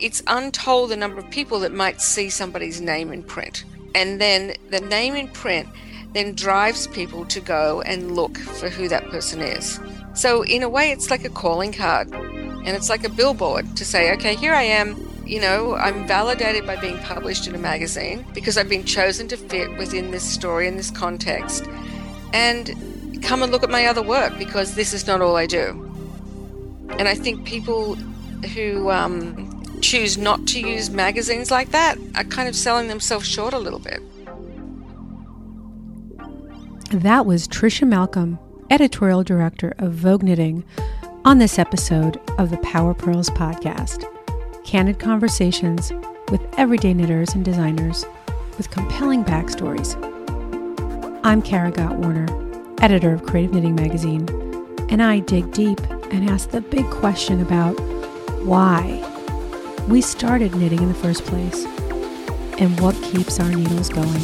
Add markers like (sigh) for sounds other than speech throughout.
it's untold the number of people that might see somebody's name in print. And then the name in print then drives people to go and look for who that person is. So, in a way, it's like a calling card and it's like a billboard to say, okay, here I am. You know, I'm validated by being published in a magazine because I've been chosen to fit within this story and this context. And come and look at my other work because this is not all I do. And I think people who um, choose not to use magazines like that are kind of selling themselves short a little bit. That was Trisha Malcolm, editorial director of Vogue Knitting, on this episode of the Power Purls podcast. Candid conversations with everyday knitters and designers with compelling backstories. I'm Kara Gott Warner, editor of Creative Knitting Magazine, and I dig deep and ask the big question about why we started knitting in the first place and what keeps our needles going.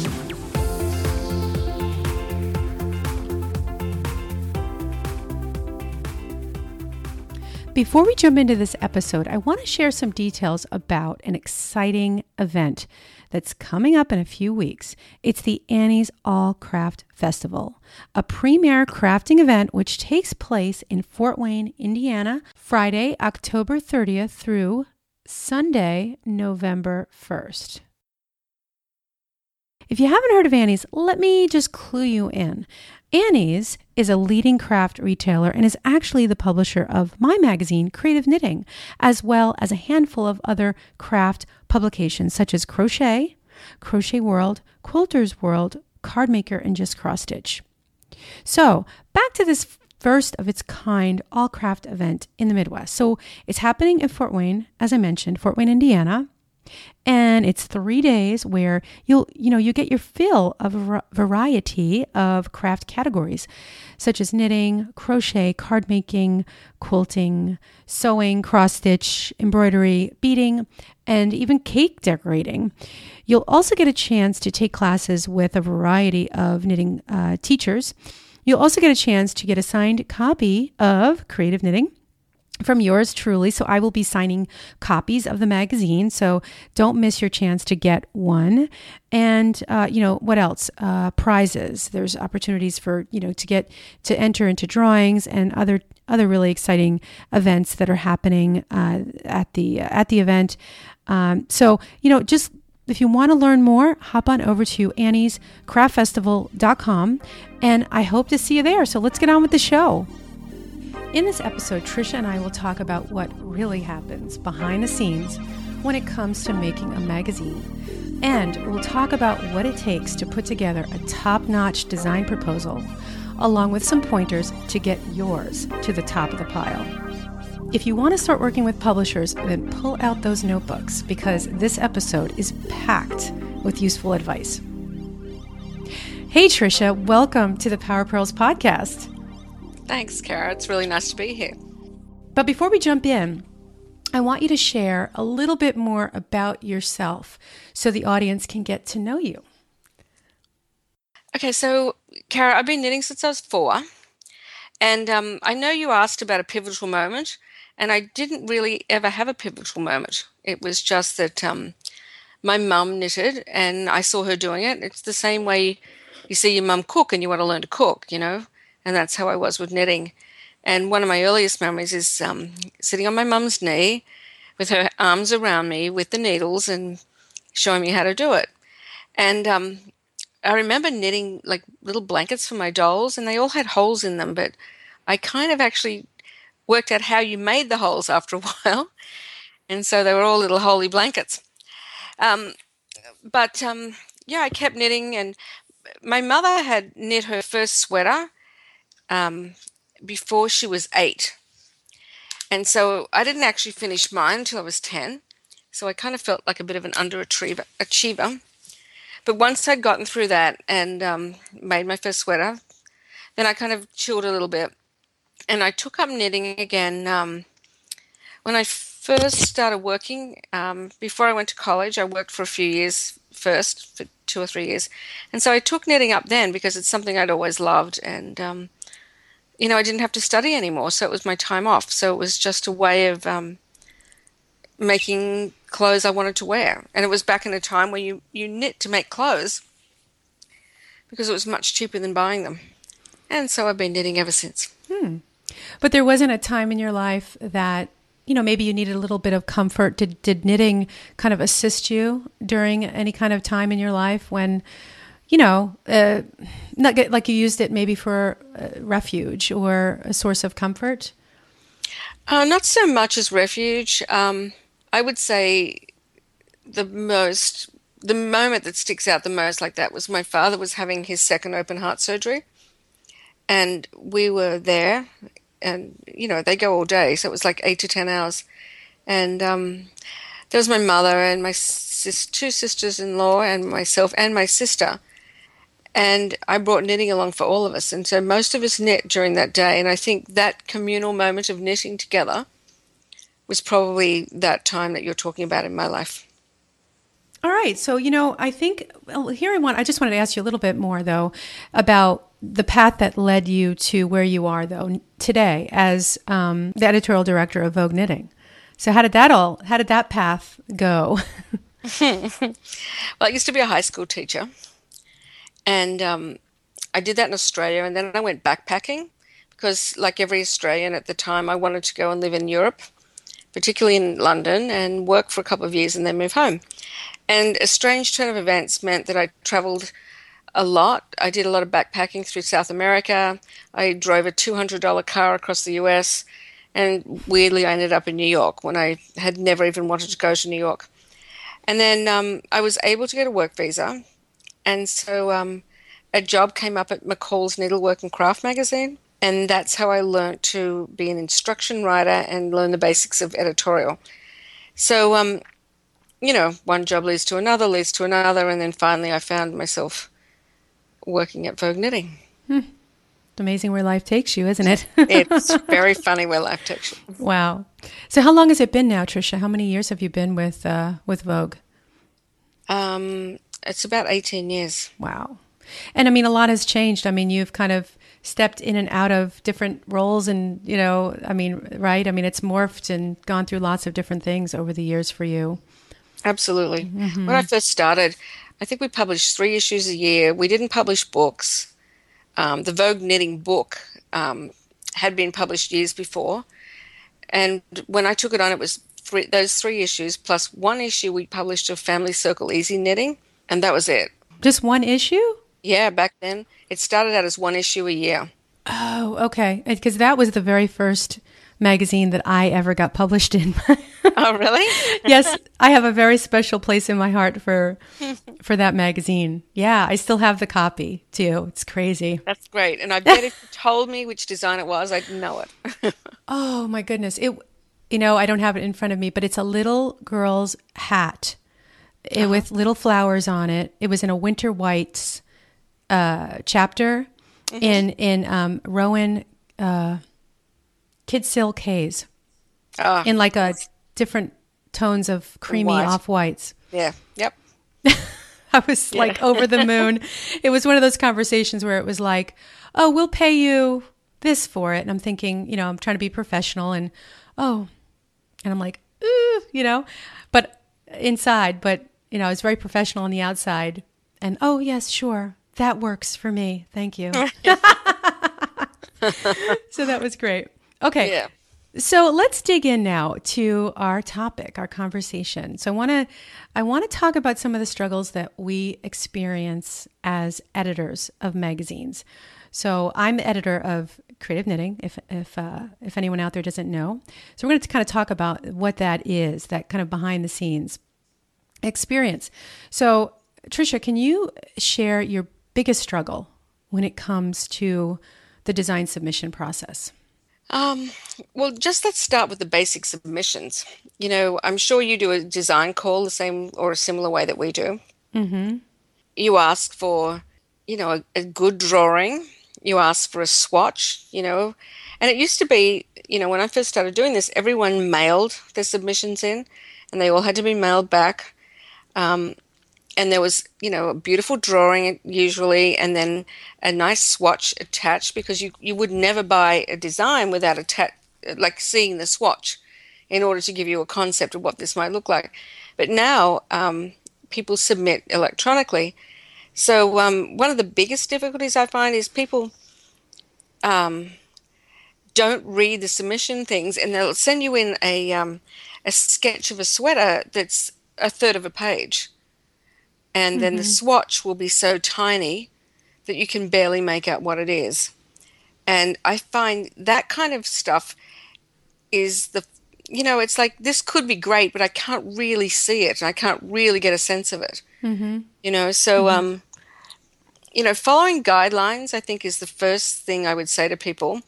Before we jump into this episode, I want to share some details about an exciting event that's coming up in a few weeks. It's the Annie's All Craft Festival, a premier crafting event which takes place in Fort Wayne, Indiana, Friday, October 30th through Sunday, November 1st. If you haven't heard of Annie's, let me just clue you in. Annie's is a leading craft retailer and is actually the publisher of my magazine, Creative Knitting, as well as a handful of other craft publications such as Crochet, Crochet World, Quilter's World, Cardmaker, and Just Cross Stitch. So, back to this first of its kind all craft event in the Midwest. So, it's happening in Fort Wayne, as I mentioned, Fort Wayne, Indiana. And it's three days where you'll you know you get your fill of a variety of craft categories such as knitting crochet card making quilting sewing cross stitch embroidery beading and even cake decorating. You'll also get a chance to take classes with a variety of knitting uh, teachers you'll also get a chance to get a signed copy of creative knitting from yours truly. So I will be signing copies of the magazine. So don't miss your chance to get one. And uh, you know what else? Uh, prizes. There's opportunities for you know to get to enter into drawings and other other really exciting events that are happening uh, at the at the event. Um, so you know just if you want to learn more, hop on over to anniescraftfestival.com and I hope to see you there. So let's get on with the show. In this episode, Trisha and I will talk about what really happens behind the scenes when it comes to making a magazine. And we'll talk about what it takes to put together a top notch design proposal, along with some pointers to get yours to the top of the pile. If you want to start working with publishers, then pull out those notebooks because this episode is packed with useful advice. Hey, Trisha, welcome to the Power Purls podcast. Thanks, Kara. It's really nice to be here. But before we jump in, I want you to share a little bit more about yourself so the audience can get to know you. Okay, so Kara, I've been knitting since I was four. And um, I know you asked about a pivotal moment, and I didn't really ever have a pivotal moment. It was just that um, my mum knitted and I saw her doing it. It's the same way you see your mum cook and you want to learn to cook, you know and that's how I was with knitting. And one of my earliest memories is um, sitting on my mum's knee with her arms around me with the needles and showing me how to do it. And um, I remember knitting like little blankets for my dolls, and they all had holes in them, but I kind of actually worked out how you made the holes after a (laughs) while. And so they were all little holy blankets. Um, but um, yeah, I kept knitting, and my mother had knit her first sweater um, before she was eight. And so I didn't actually finish mine until I was 10. So I kind of felt like a bit of an underachiever. But once I'd gotten through that and um, made my first sweater, then I kind of chilled a little bit. And I took up knitting again um, when I first started working. Um, before I went to college, I worked for a few years first, for two or three years. And so I took knitting up then because it's something I'd always loved. And um, you know, I didn't have to study anymore, so it was my time off. So it was just a way of um, making clothes I wanted to wear. And it was back in a time where you, you knit to make clothes because it was much cheaper than buying them. And so I've been knitting ever since. Hmm. But there wasn't a time in your life that, you know, maybe you needed a little bit of comfort. Did, did knitting kind of assist you during any kind of time in your life when, you know, uh, not get, like you used it maybe for refuge or a source of comfort? Uh, not so much as refuge. Um, I would say the most, the moment that sticks out the most like that was my father was having his second open heart surgery. And we were there, and you know, they go all day, so it was like eight to 10 hours. And um, there was my mother and my sis- two sisters in law, and myself and my sister. And I brought knitting along for all of us. And so most of us knit during that day. And I think that communal moment of knitting together was probably that time that you're talking about in my life. All right. So, you know, I think well, here I want, I just wanted to ask you a little bit more, though, about the path that led you to where you are, though, today as um, the editorial director of Vogue Knitting. So, how did that all, how did that path go? (laughs) well, I used to be a high school teacher. And um, I did that in Australia, and then I went backpacking because, like every Australian at the time, I wanted to go and live in Europe, particularly in London, and work for a couple of years and then move home. And a strange turn of events meant that I traveled a lot. I did a lot of backpacking through South America. I drove a $200 car across the US. And weirdly, I ended up in New York when I had never even wanted to go to New York. And then um, I was able to get a work visa and so um, a job came up at McCall's Needlework and Craft magazine. And that's how I learned to be an instruction writer and learn the basics of editorial. So, um, you know, one job leads to another, leads to another. And then finally, I found myself working at Vogue Knitting. Hmm. It's amazing where life takes you, isn't it? (laughs) it's very funny where life takes you. Wow. So, how long has it been now, Trisha? How many years have you been with uh, with Vogue? Um, it's about 18 years. Wow. And I mean, a lot has changed. I mean, you've kind of stepped in and out of different roles and, you know, I mean, right? I mean, it's morphed and gone through lots of different things over the years for you. Absolutely. Mm-hmm. When I first started, I think we published three issues a year. We didn't publish books. Um, the Vogue Knitting book um, had been published years before. And when I took it on, it was three, those three issues plus one issue we published of Family Circle Easy Knitting and that was it. Just one issue? Yeah, back then it started out as one issue a year. Oh, okay. Because that was the very first magazine that I ever got published in. (laughs) oh, really? (laughs) yes, I have a very special place in my heart for (laughs) for that magazine. Yeah, I still have the copy too. It's crazy. That's great. And I bet if you told me which design it was, I'd know it. oh my goodness. It you know, I don't have it in front of me, but it's a little girl's hat it, uh-huh. with little flowers on it. It was in a Winter Whites uh, chapter mm-hmm. in in um, Rowan uh, Kidsilk Haze uh, in like a different tones of creamy off whites. Yeah. Yep. (laughs) I was yeah. like over the moon. it was one of those conversations where it was like, "Oh, we'll pay you this for it," and I'm thinking, you know, I'm trying to be professional, and oh, and I'm like, Ooh, you know, but inside, but you know, I was very professional on the outside. And oh, yes, sure. That works for me. Thank you. (laughs) (laughs) so that was great. Okay. Yeah. So let's dig in now to our topic, our conversation. So I want to I want to talk about some of the struggles that we experience as editors of magazines. So I'm editor of Creative Knitting, if if uh, if anyone out there doesn't know. So we're going to kind of talk about what that is, that kind of behind the scenes experience. So, Trisha, can you share your biggest struggle when it comes to the design submission process? Um, well, just let's start with the basic submissions. You know, I'm sure you do a design call the same or a similar way that we do. Mm-hmm. You ask for, you know, a, a good drawing. You ask for a swatch, you know, and it used to be, you know, when I first started doing this, everyone mailed their submissions in and they all had to be mailed back. Um, and there was, you know, a beautiful drawing usually, and then a nice swatch attached because you, you would never buy a design without attach, like seeing the swatch. in order to give you a concept of what this might look like. But now um, people submit electronically. So um, one of the biggest difficulties I find is people um, don't read the submission things, and they'll send you in a um, a sketch of a sweater that's a third of a page, and mm-hmm. then the mm-hmm. swatch will be so tiny that you can barely make out what it is. And I find that kind of stuff is the you know, it's like this could be great, but I can't really see it, I can't really get a sense of it. Mm-hmm. You know, so mm-hmm. um, you know, following guidelines, I think, is the first thing I would say to people.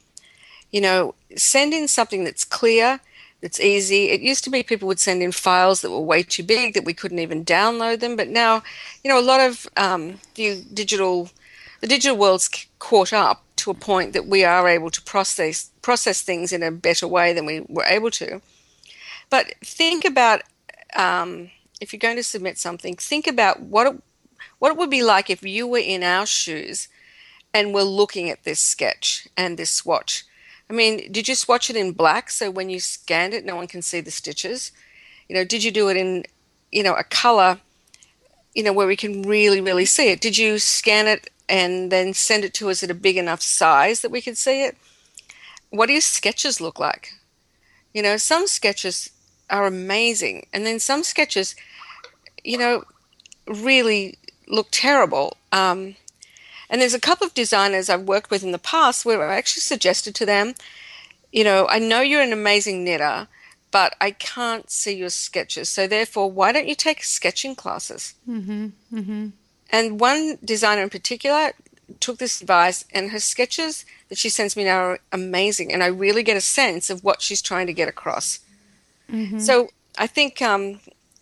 You know, send in something that's clear, that's easy. It used to be people would send in files that were way too big that we couldn't even download them, but now, you know, a lot of um, the digital, the digital world's caught up to a point that we are able to process process things in a better way than we were able to. But think about um, if you're going to submit something, think about what it, what it would be like if you were in our shoes and were looking at this sketch and this swatch. I mean, did you swatch it in black so when you scanned it, no one can see the stitches? You know, did you do it in, you know, a color, you know, where we can really, really see it? Did you scan it and then send it to us at a big enough size that we could see it. What do your sketches look like? You know, some sketches are amazing, and then some sketches, you know, really look terrible. Um, and there's a couple of designers I've worked with in the past where I actually suggested to them, you know, I know you're an amazing knitter, but I can't see your sketches. So therefore, why don't you take sketching classes? Mm-hmm, mm-hmm. And one designer in particular took this advice, and her sketches that she sends me now are amazing. And I really get a sense of what she's trying to get across. Mm-hmm. So I think um,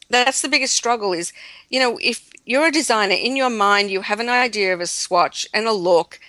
that's the biggest struggle is, you know, if you're a designer, in your mind, you have an idea of a swatch and a look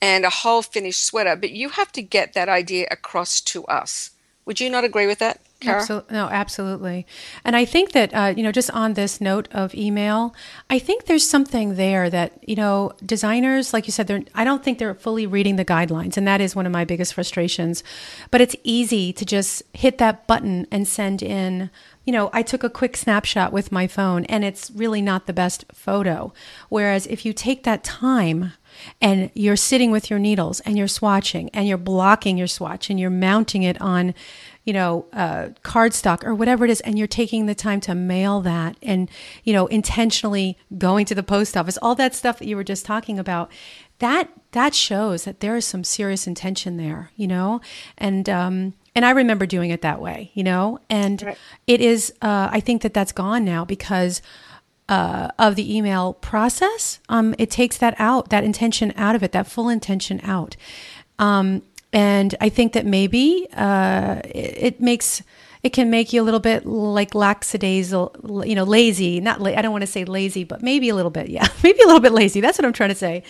and a whole finished sweater, but you have to get that idea across to us. Would you not agree with that? Kara? Absolutely. No, absolutely. And I think that, uh, you know, just on this note of email, I think there's something there that, you know, designers, like you said, they're, I don't think they're fully reading the guidelines. And that is one of my biggest frustrations. But it's easy to just hit that button and send in you know, I took a quick snapshot with my phone and it's really not the best photo. Whereas if you take that time and you're sitting with your needles and you're swatching and you're blocking your swatch and you're mounting it on you know, uh, cardstock or whatever it is, and you're taking the time to mail that and, you know, intentionally going to the post office, all that stuff that you were just talking about, that that shows that there is some serious intention there, you know, and um, and I remember doing it that way, you know, and right. it is. Uh, I think that that's gone now because. Uh, of the email process, um, it takes that out, that intention out of it, that full intention out. Um, and I think that maybe uh, it, it, makes it can make you a little bit like lackadaisical, you know, lazy. Not la- I don't want to say lazy, but maybe a little bit. Yeah, (laughs) maybe a little bit lazy. That's what I'm trying to say.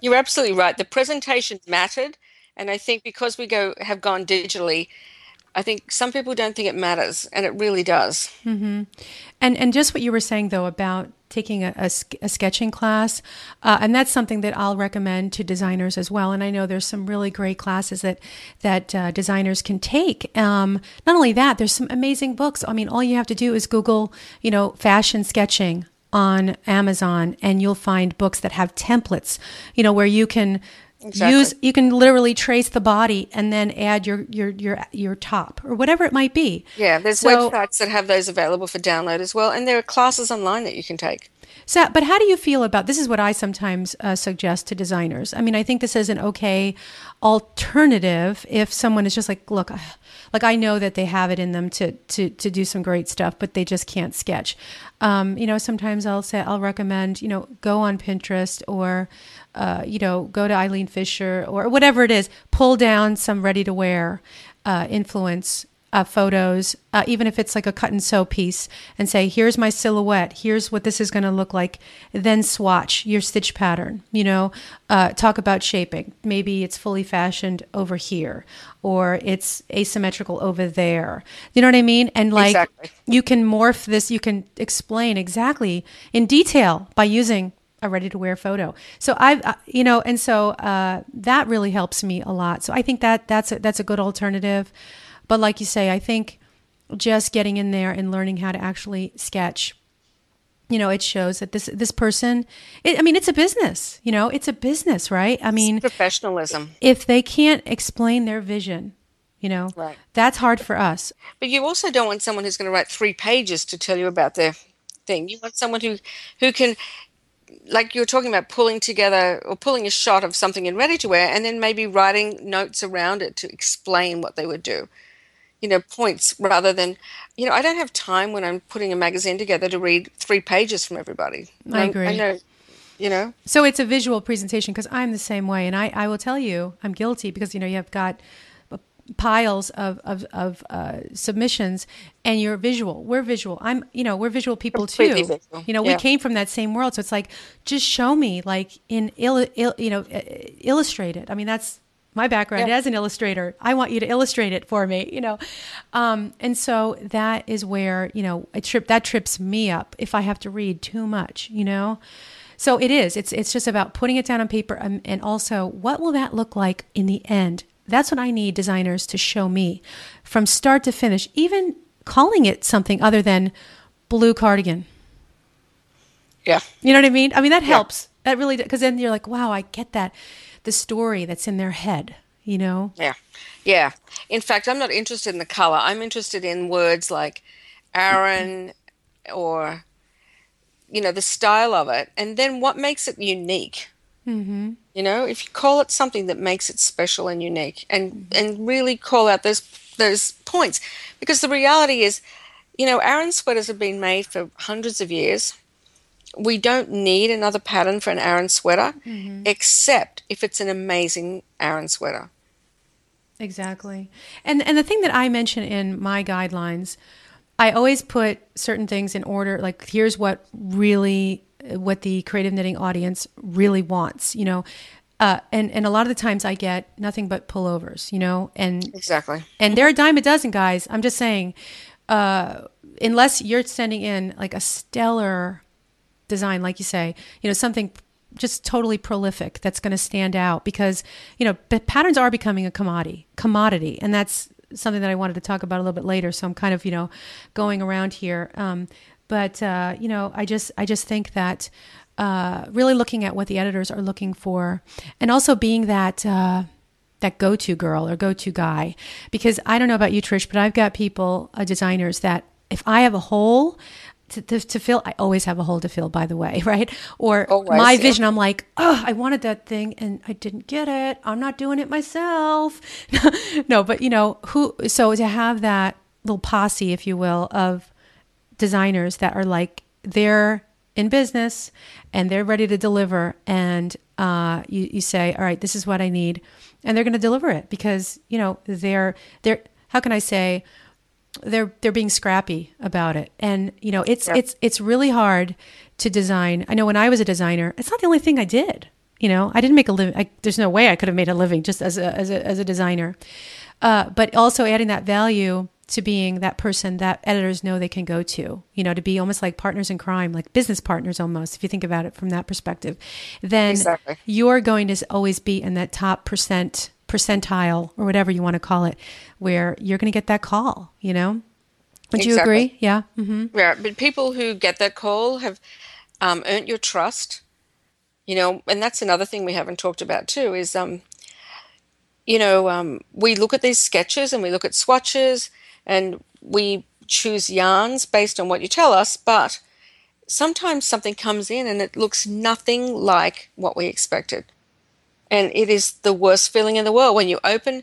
You're absolutely right. The presentation mattered, and I think because we go have gone digitally, I think some people don't think it matters, and it really does. Mm-hmm. And and just what you were saying though about taking a, a, a sketching class, uh, and that's something that I'll recommend to designers as well. And I know there's some really great classes that that uh, designers can take. Um, not only that, there's some amazing books. I mean, all you have to do is Google, you know, fashion sketching on Amazon, and you'll find books that have templates, you know, where you can Exactly. Use you can literally trace the body and then add your your your your top or whatever it might be. Yeah, there's so, websites that have those available for download as well, and there are classes online that you can take. So, but how do you feel about this? Is what I sometimes uh, suggest to designers. I mean, I think this is an okay alternative if someone is just like, look, like I know that they have it in them to to to do some great stuff, but they just can't sketch. Um, you know, sometimes I'll say I'll recommend you know go on Pinterest or uh, you know go to Eileen Fisher or whatever it is, pull down some ready to wear uh, influence uh, photos, uh, even if it's like a cut and sew piece, and say, here's my silhouette, here's what this is going to look like. Then swatch your stitch pattern, you know, uh, talk about shaping. Maybe it's fully fashioned over here, or it's asymmetrical over there. You know what I mean? And like, exactly. you can morph this, you can explain exactly in detail by using a ready to wear photo. So I've, uh, you know, and so uh, that really helps me a lot. So I think that that's a, that's a good alternative. But like you say, I think just getting in there and learning how to actually sketch you know it shows that this this person it, i mean it's a business you know it's a business right? I mean it's professionalism. if they can't explain their vision you know right. that's hard for us. But you also don't want someone who's going to write three pages to tell you about their thing. You want someone who who can like you were talking about pulling together or pulling a shot of something in ready to wear and then maybe writing notes around it to explain what they would do you know points rather than you know i don't have time when i'm putting a magazine together to read three pages from everybody. I agree i know you know? So it's a visual presentation because i'm the same way and I, I will tell you i'm guilty because you know you have got piles of of, of uh, submissions and you're visual. We're visual. I'm you know we're visual people Completely too visual. you know Yeah. we came from that same world so it's like just show me like in il, il, you know illustrated i mean that's my background Yeah. as an illustrator i want you to illustrate it for me you know? Um, and so that is where you know it trip that trips me up if i have to read too much you know? So it is it's it's just about putting it down on paper and, and also what will that look like in the end? That's what i need designers to show me from start to finish even calling it something other than blue cardigan. Yeah. You know what I mean? I mean that helps. That really because then you're like, wow, I get that the story that's in their head. You know? yeah. Yeah. In fact i'm not interested in the color. I'm interested in words like Aran or you know the style of it and then what makes it unique. Mm-hmm. you know if you call it something that makes it special and unique and and really call out those those points. Because the reality is you know Aran sweaters have been made for hundreds of years we don't need another pattern for an Aran sweater except if it's an amazing Aran sweater Exactly. And and the thing that I mention in my guidelines, I always put certain things in order. Like here's what really what the creative knitting audience really wants. You know. Uh, and and a lot of the times I get nothing but pullovers, you know, and exactly and they're a dime a dozen, guys. I'm just saying, uh, unless you're sending in like a stellar design, like you say, you know, something just totally prolific that's going to stand out because you know patterns are becoming a commodity, commodity, and that's something that I wanted to talk about a little bit later. So I'm kind of you know going around here, um, but uh, you know, I just I just think that. Uh, really looking at what the editors are looking for, and also being that uh, that go-to girl or go-to guy because i don't know about you trish but i've got people uh, designers that if i have a hole to, to, to fill i always have a hole to fill by the way (laughs) right? Or Always, my yeah. vision i'm like oh i wanted that thing and i didn't get it. I'm not doing it myself. (laughs) No but you know who so to have that little posse if you will of designers that are like they're in business and they're ready to deliver and uh, you, you say all right this is what i need and they're going to deliver it because you know they're they're how can i say they're they're being scrappy about it. And you know it's it's it's really hard to design. I know when i was a designer it's not the only thing i did. You know i didn't make a living there's no way i could have made a living just as a as a, as a designer. Uh, but also adding that value to being that person that editors know they can go to, you know, to be almost like partners in crime, like business partners almost, if you think about it from that perspective, then Exactly. you're going to always be in that top percent percentile or whatever you want to call it, where you're going to get that call, you know? Would you agree? Yeah. Mm-hmm. Yeah, but people who get that call have um, earned your trust. You know, and that's another thing we haven't talked about too. Is um, you know, um, we look at these sketches and we look at swatches and we choose yarns based on what you tell us, but sometimes something comes in and it looks nothing like what we expected. And it is the worst feeling in the world when you open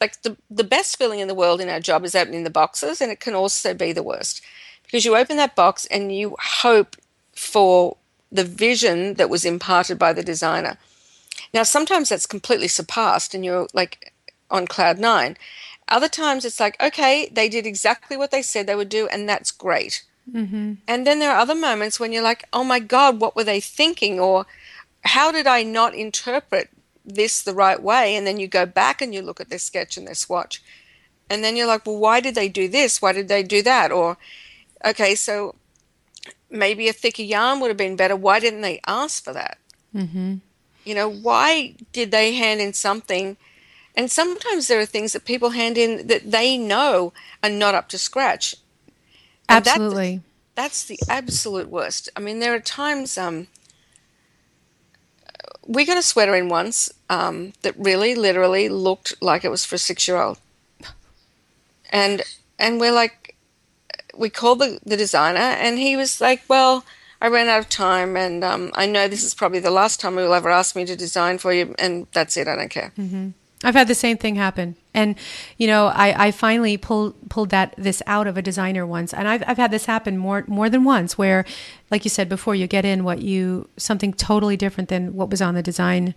like the the best feeling in the world in our job is opening the boxes and it can also be the worst because you open that box and you hope for the vision that was imparted by the designer. Now sometimes that's completely surpassed and you're like on cloud 9. Other times it's like okay, they did exactly what they said they would do and that's great. Mm-hmm. And then there are other moments when you're like, oh my God, what were they thinking? Or how did I not interpret this the right way? And then you go back and you look at their sketch and their swatch. And then you're like, well, why did they do this? Why did they do that? Or, okay, so maybe a thicker yarn would have been better. Why didn't they ask for that? Mm-hmm. You know, why did they hand in something And sometimes there are things that people hand in that they know are not up to scratch. And Absolutely. That's, that's, the absolute worst. I mean, there are times um, we got a sweater in once um, that really, literally looked like it was for a six-year-old, and and we're like, we called the, the designer, and he was like, well. I ran out of time, and um, I know this is probably the last time you will ever ask me to design for you, and that's it. I don't care. Mm-hmm. I've had the same thing happen, and you know, I, I finally pulled pulled that this out of a designer once, and I've I've had this happen more more than once, where, like you said before, you get in what you something totally different than what was on the design,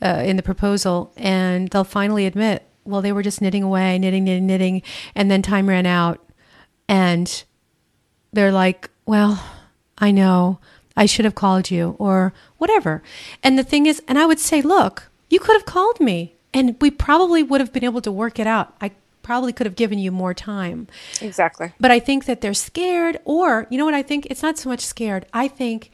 uh, in the proposal, and they'll finally admit, well, they were just knitting away, knitting, knitting, knitting, and then time ran out, and they're like, well, I know, I should have called you, or whatever, and the thing is, and I would say, look, you could have called me and we probably would have been able to work it out. I probably could have given you more time. Exactly. But I think that they're scared, or you know what I think? It's not so much scared. I think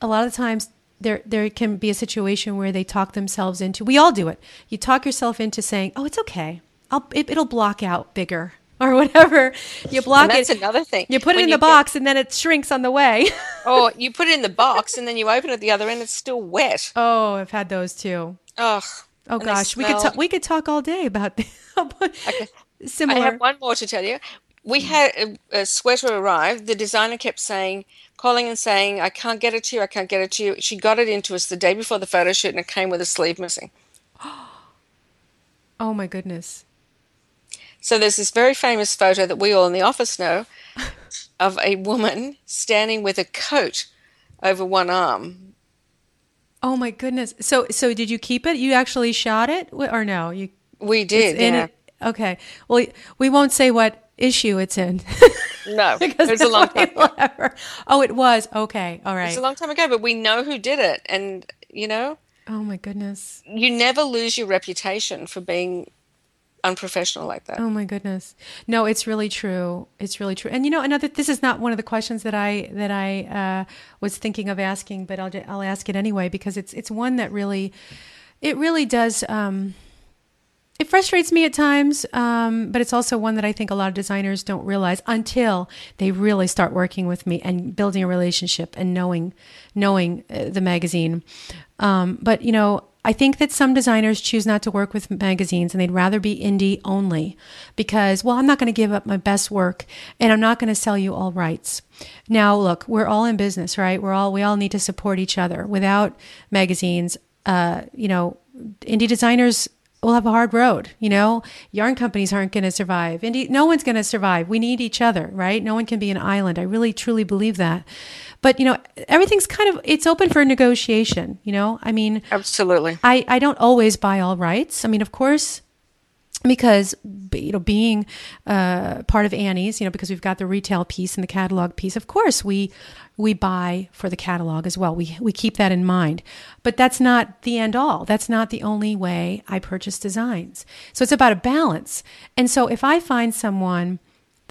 a lot of the times there there can be a situation where they talk themselves into. We all do it. You talk yourself into saying, "Oh, it's okay. I'll it, will block out bigger." (laughs) Or whatever you block and that's it. another thing. You put it in the box, get... and then it shrinks on the way. (laughs) or oh, you put it in the box, and then you open it the other end. It's still wet. Oh, I've had those too. Ugh. Oh gosh, we could talk. We could talk all day about, (laughs) okay. similar. I have one more to tell you. We had a, a, sweater arrive. The designer kept saying, calling and saying, "I can't get it to you. I can't get it to you." She got it into us the day before the photo shoot, and it came with a sleeve missing. (gasps) Oh my goodness! So there's this very famous photo that we all in the office know (laughs) of a woman standing with a coat over one arm Oh my goodness. So so did you keep it? You actually shot it or no? You We did. Yeah. Okay. Well, we won't say what issue it's in. No, (laughs) because it was a long (laughs) time ago. Ever. Oh, it was. Okay. All right. It's a long time ago, but we know who did it and you know, Oh my goodness. You never lose your reputation for being unprofessional like that. Oh my goodness. No, it's really true. It's really true. And you know, another this is not one of the questions that I that I uh, was thinking of asking, but I'll I'll ask it anyway because it's it's one that really it really does um, it frustrates me at times, um, but it's also one that I think a lot of designers don't realize until they really start working with me and building a relationship and knowing knowing uh, the magazine. Um, but you know, I think that some designers choose not to work with magazines and they'd rather be indie only because, well, I'm not going to give up my best work and I'm not going to sell you all rights. Now, look, we're all in business, right? We're all, we all need to support each other. Without magazines, uh, you know, indie designers will have a hard road. You know, yarn companies aren't going to survive. Indie, no one's going to survive. We need each other, right? No one can be an island. I really, truly believe that. But you know, everything's kind of it's open for negotiation. You know, I mean, absolutely. I I don't always buy all rights. I mean, of course, because you know being uh, part of Annie's, you know, because we've got the retail piece and the catalog piece. Of course, we we buy for the catalog as well. We we keep that in mind, but that's not the end all. That's not the only way I purchase designs. So it's about a balance. And so if I find someone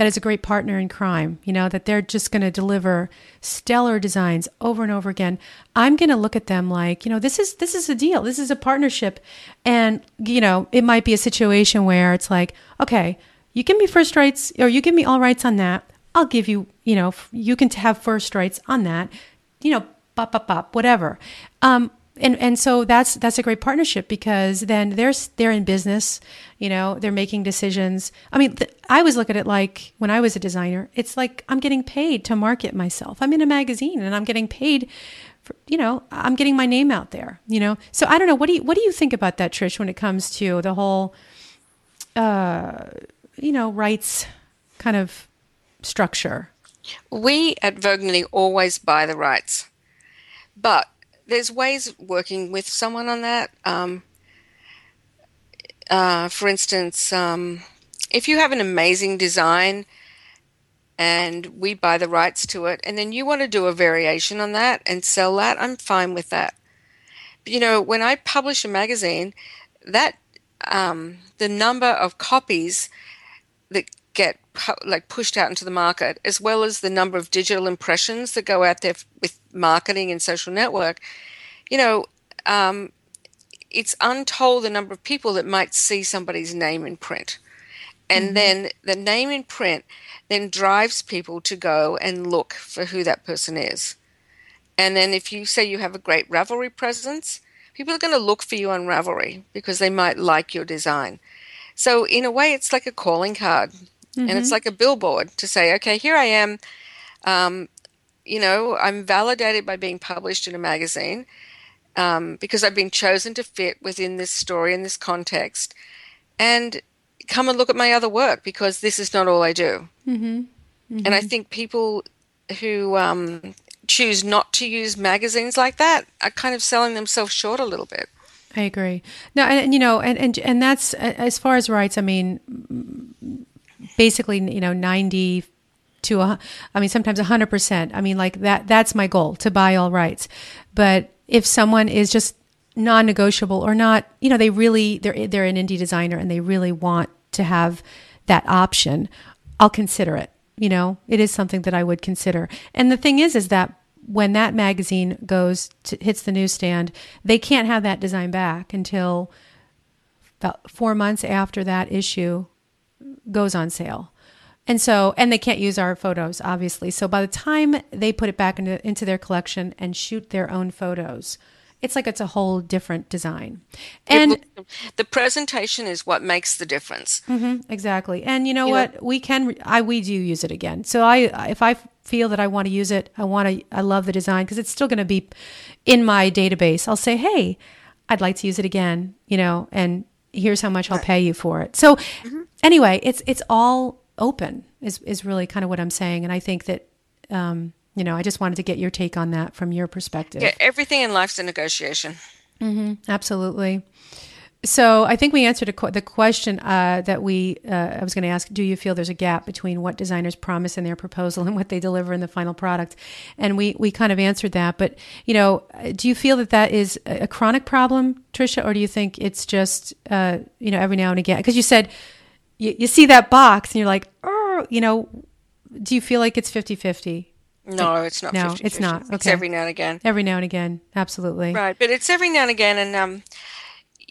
that is a great partner in crime, you know, that they're just going to deliver stellar designs over and over again. I'm going to look at them like, you know, this is this is a deal. This is a partnership. And, you know, it might be a situation where it's like, okay, you give me first rights or you give me all rights on that. I'll give you, you know, you can have first rights on that. You know, bop bop bop, whatever. Um, and and so that's that's a great partnership because then they're they're in business, you know, they're making decisions. I mean, th- I always look at it like when I was a designer, it's like I'm getting paid to market myself. I'm in a magazine and I'm getting paid for, you know, I'm getting my name out there, you know. So I don't know, what do you what do you think about that Trish when it comes to the whole uh, you know, rights kind of structure? We at Knitting always buy the rights. But there's ways of working with someone on that. Um, uh, for instance, um, if you have an amazing design and we buy the rights to it, and then you want to do a variation on that and sell that, I'm fine with that. But, you know, when I publish a magazine, that um, the number of copies that get like pushed out into the market, as well as the number of digital impressions that go out there with marketing and social network, you know, um, it's untold the number of people that might see somebody's name in print. And mm-hmm. then the name in print then drives people to go and look for who that person is. And then if you say you have a great Ravelry presence, people are going to look for you on Ravelry because they might like your design. So in a way, it's like a calling card, mm-hmm. and it's mm-hmm. like a billboard to say, okay, here I am. Um, you know, I'm validated by being published in a magazine um, because I've been chosen to fit within this story and this context. And come and look at my other work because this is not all I do. Mm-hmm. Mm-hmm. And I think people who um, choose not to use magazines like that are kind of selling themselves short a little bit. I agree. No, and, and you know, and, and and that's as far as rights. I mean, basically, you know, ninety to a, I mean, sometimes hundred percent. I mean, like that. That's my goal to buy all rights. But if someone is just non-negotiable or not, you know, they really they're they're an indie designer and they really want to have that option, I'll consider it. You know, it is something that I would consider. And the thing is, is that when that magazine goes to, hits the newsstand, they can't have that design back until about four months after that issue goes on sale. And so, and they can't use our photos, obviously. So by the time they put it back into, into their collection and shoot their own photos, it's like it's a whole different design. And the presentation is what makes the difference. Mm-hmm, exactly. And you know you what? Know, we can, I, we do use it again. So I, if I feel that I want to use it, I want to, I love the design because it's still going to be in my database. I'll say, hey, I'd like to use it again, you know, and here's how much I'll pay you for it. So mm-hmm. anyway, it's, it's all open is, is really kind of what I'm saying. And I think that, um, you know, I just wanted to get your take on that from your perspective. Yeah, everything in life's a negotiation. Mm-hmm, absolutely. So I think we answered qu- the question uh, that we uh, I was going to ask. Do you feel there's a gap between what designers promise in their proposal (laughs) and what they deliver in the final product? And we we kind of answered that. But you know, do you feel that that is a chronic problem, Trisha, or do you think it's just uh, you know every now and again? Because you said you, you see that box and you're like, oh, you know, do you feel like it's 50-50? No, it's not. No, 50, it's not. Okay. It's every now and again. Every now and again, absolutely. Right, but it's every now and again, and um,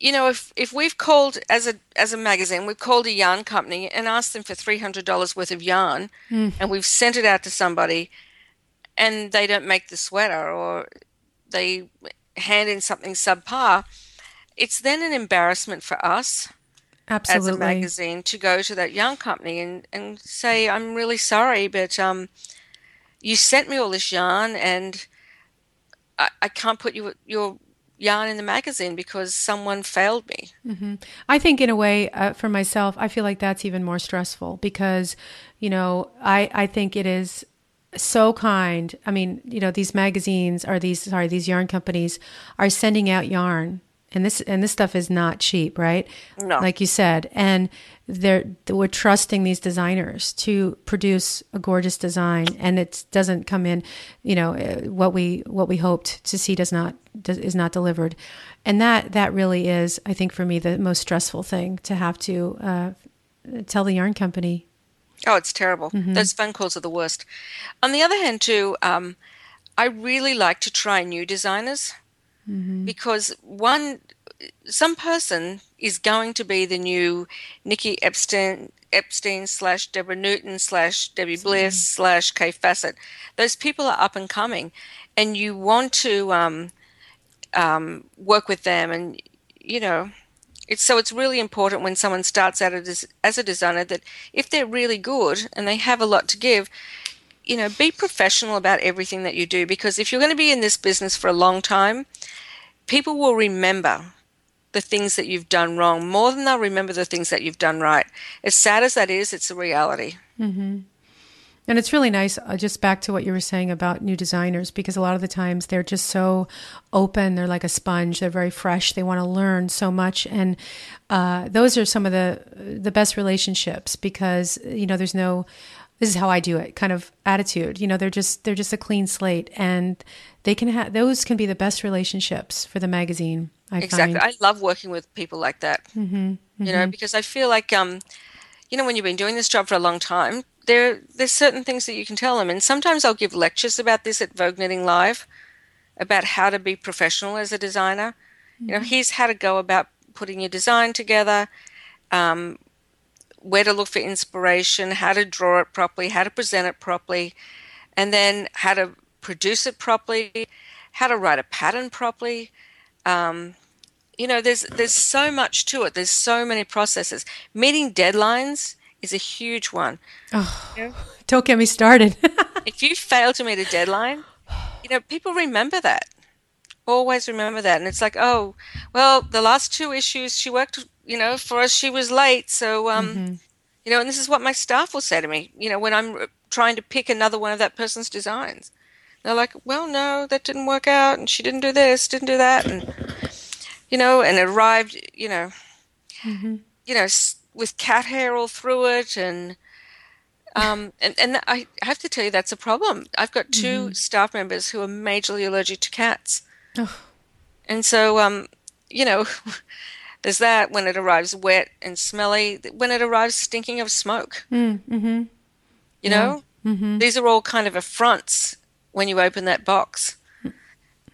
you know, if if we've called as a as a magazine, we've called a yarn company and asked them for three hundred dollars worth of yarn, mm. and we've sent it out to somebody, and they don't make the sweater, or they hand in something subpar, it's then an embarrassment for us. Absolutely. As a magazine to go to that yarn company and, and say, I'm really sorry, but um, you sent me all this yarn and I, I can't put you, your yarn in the magazine because someone failed me. Mm-hmm. I think, in a way, uh, for myself, I feel like that's even more stressful because, you know, I, I think it is so kind. I mean, you know, these magazines are these, sorry, these yarn companies are sending out yarn and this and this stuff is not cheap, right? No. Like you said, and they're we're trusting these designers to produce a gorgeous design, and it doesn't come in, you know, uh, what we what we hoped to see does not does, is not delivered, and that that really is, I think, for me, the most stressful thing to have to uh, tell the yarn company. Oh, it's terrible. Mm-hmm. Those phone calls are the worst. On the other hand, too, um, I really like to try new designers mm-hmm. because one some person is going to be the new Nicky Epstein Epstein slash Deborah Newton slash Debbie Bliss mm-hmm. slash Kaffe Fassett. Those people are up and coming, and you want to um, um, work with them, and you know. It's, so it's really important when someone starts out as, as a designer that if they're really good and they have a lot to give, you know, be professional about everything that you do because if you're going to be in this business for a long time, people will remember the things that you've done wrong more than they'll remember the things that you've done right. As sad as that is, it's a reality. Mm-hmm. And it's really nice, uh, just back to what you were saying about new designers, because a lot of the times they're just so open. They're like a sponge. They're very fresh. They want to learn so much, and uh, those are some of the the best relationships because you know there's no this is how I do it kind of attitude. You know, they're just they're just a clean slate, and they can have those can be the best relationships for the magazine. I exactly. Find. I love working with people like that. Mm-hmm, mm-hmm. You know, mm-hmm. because I feel like um, you know, when you've been doing this job for a long time, there there's certain things that you can tell them, and sometimes I'll give lectures about this at Vogue Knitting Live, about how to be professional as a designer, You know, here's how to go about putting your design together, um, where to look for inspiration, how to draw it properly, how to present it properly, and then how to produce it properly, how to write a pattern properly. Um, you know, there's there's so much to it. There's so many processes. Meeting deadlines is a huge one. Oh, you know? don't get me started. (laughs) if you fail to meet a deadline, you know, people remember that. Always remember that. And it's like, oh, well, the last two issues she worked, you know, for us, she was late. So, um, mm-hmm. you know, and this is what my staff will say to me, you know, when I'm trying to pick another one of that person's designs. They're like, well, no, that didn't work out. And she didn't do this, didn't do that. And, you know, and it arrived, you know, mm-hmm. you know, with cat hair all through it, and um, and and I have to tell you that's a problem. I've got 2 mm-hmm. staff members who are majorly allergic to cats, oh. and so um, you know, there's that when it arrives wet and smelly. When it arrives stinking of smoke, mm, mm-hmm. you yeah. know, mm-hmm. these are all kind of affronts when you open that box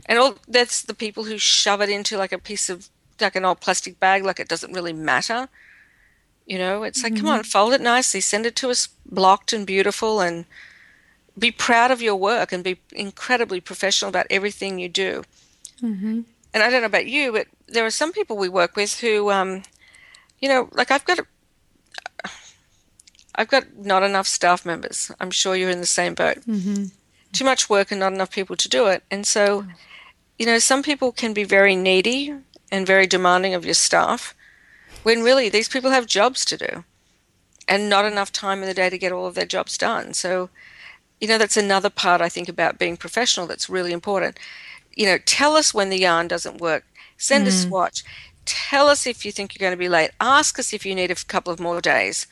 and all that's the people who shove it into like a piece of like an old plastic bag like it doesn't really matter you know it's like mm-hmm. come on fold it nicely send it to us blocked and beautiful and be proud of your work and be incredibly professional about everything you do mm-hmm. and i don't know about you but there are some people we work with who um, you know like i've got a, I've got not enough staff members. I'm sure you're in the same boat. Mm-hmm. Too much work and not enough people to do it. And so you know, some people can be very needy and very demanding of your staff when really these people have jobs to do and not enough time in the day to get all of their jobs done. So, you know, that's another part I think about being professional that's really important. You know, tell us when the yarn doesn't work, send mm. a swatch, tell us if you think you're going to be late, ask us if you need a couple of more days.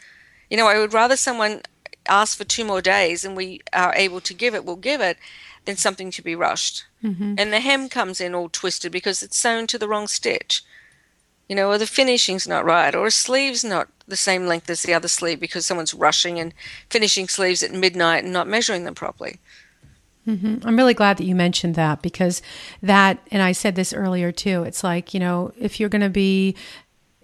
You know, I would rather someone ask for two more days and we are able to give it, we'll give it, than something to be rushed. Mm-hmm. And the hem comes in all twisted because it's sewn to the wrong stitch. You know, or the finishing's not right, or a sleeve's not the same length as the other sleeve because someone's rushing and finishing sleeves at midnight and not measuring them properly. Mm-hmm. I'm really glad that you mentioned that because that, and I said this earlier too. It's like you know, if you're going to be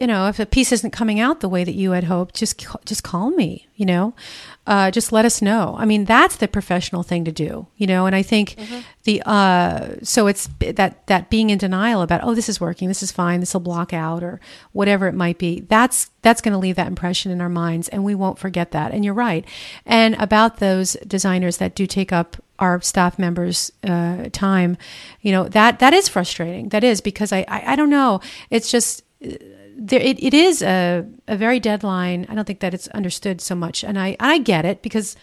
you know, if a piece isn't coming out the way that you had hoped, just just call me. You know, uh, just let us know. I mean, that's the professional thing to do. You know, and I think mm-hmm. the uh, so it's that that being in denial about oh this is working, this is fine, this will block out or whatever it might be. That's that's going to leave that impression in our minds, and we won't forget that. And you're right. And about those designers that do take up our staff members' uh, time, you know that that is frustrating. That is because I, I I don't know. It's just there, it, it is a, a very deadline. I don't think that it's understood so much, and I I get it because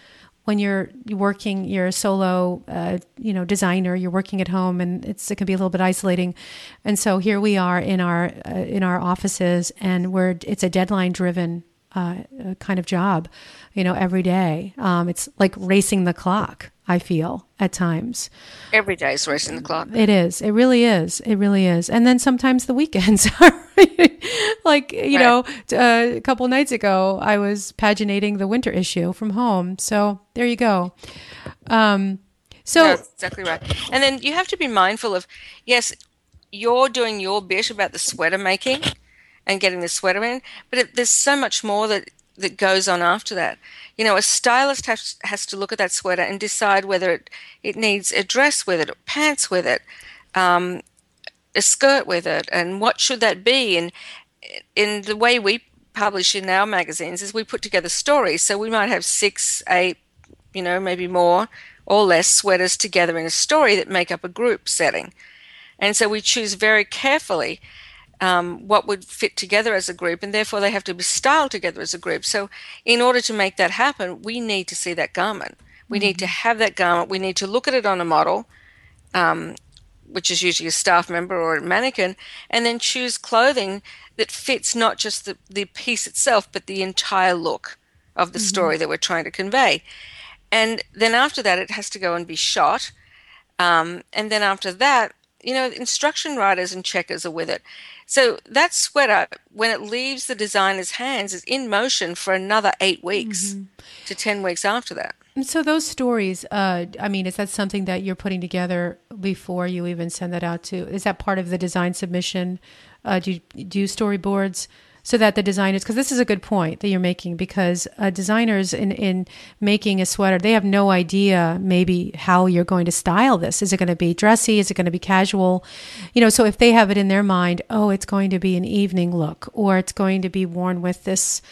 when you're working, you're a solo, uh, you know, designer. You're working at home, and it's it can be a little bit isolating. And so here we are in our uh, in our offices, and we're it's a deadline driven uh, kind of job, you know, every day. Um, it's like racing the clock. I feel at times. Every day is racing the clock. It is. It really is. It really is. And then sometimes the weekends (laughs) are (laughs) like, you right. know, uh, a couple nights ago, I was paginating the winter issue from home. So there you go. Um, so That's exactly right. And then you have to be mindful of, yes, you're doing your bit about the sweater making and getting the sweater in, but it, there's so much more that that goes on after that. You know, a stylist has, has to look at that sweater and decide whether it, it needs a dress with it, or pants with it, um, a skirt with it, and what should that be. And in the way we publish in our magazines is we put together stories. So we might have six, eight, you know, maybe more or less sweaters together in a story that make up a group setting. And so we choose very carefully um, what would fit together as a group, and therefore they have to be styled together as a group. So, in order to make that happen, we need to see that garment. We mm-hmm. need to mm-hmm. have that garment. We need to look at it on a model, um, which is usually a staff member or a mannequin, and then choose clothing that fits not just the, the piece itself, but the entire look of the mm-hmm. story that we're trying to convey. And then after that, it has to go and be shot. Um, and then after that, you know, instruction writers and checkers are with it. So that sweater, when it leaves the designer's hands, is in motion for another eight weeks mm-hmm. to 10 weeks after that. And so those stories, uh, I mean, is that something that you're putting together before you even send that out to? Is that part of the design submission? Uh, do you do storyboards so that the designers? Because this is a good point that you're making. Because uh, designers in in making a sweater, they have no idea maybe how you're going to style this. Is it going to be dressy? Is it going to be casual? You know, so if they have it in their mind, oh, it's going to be an evening look, or it's going to be worn with this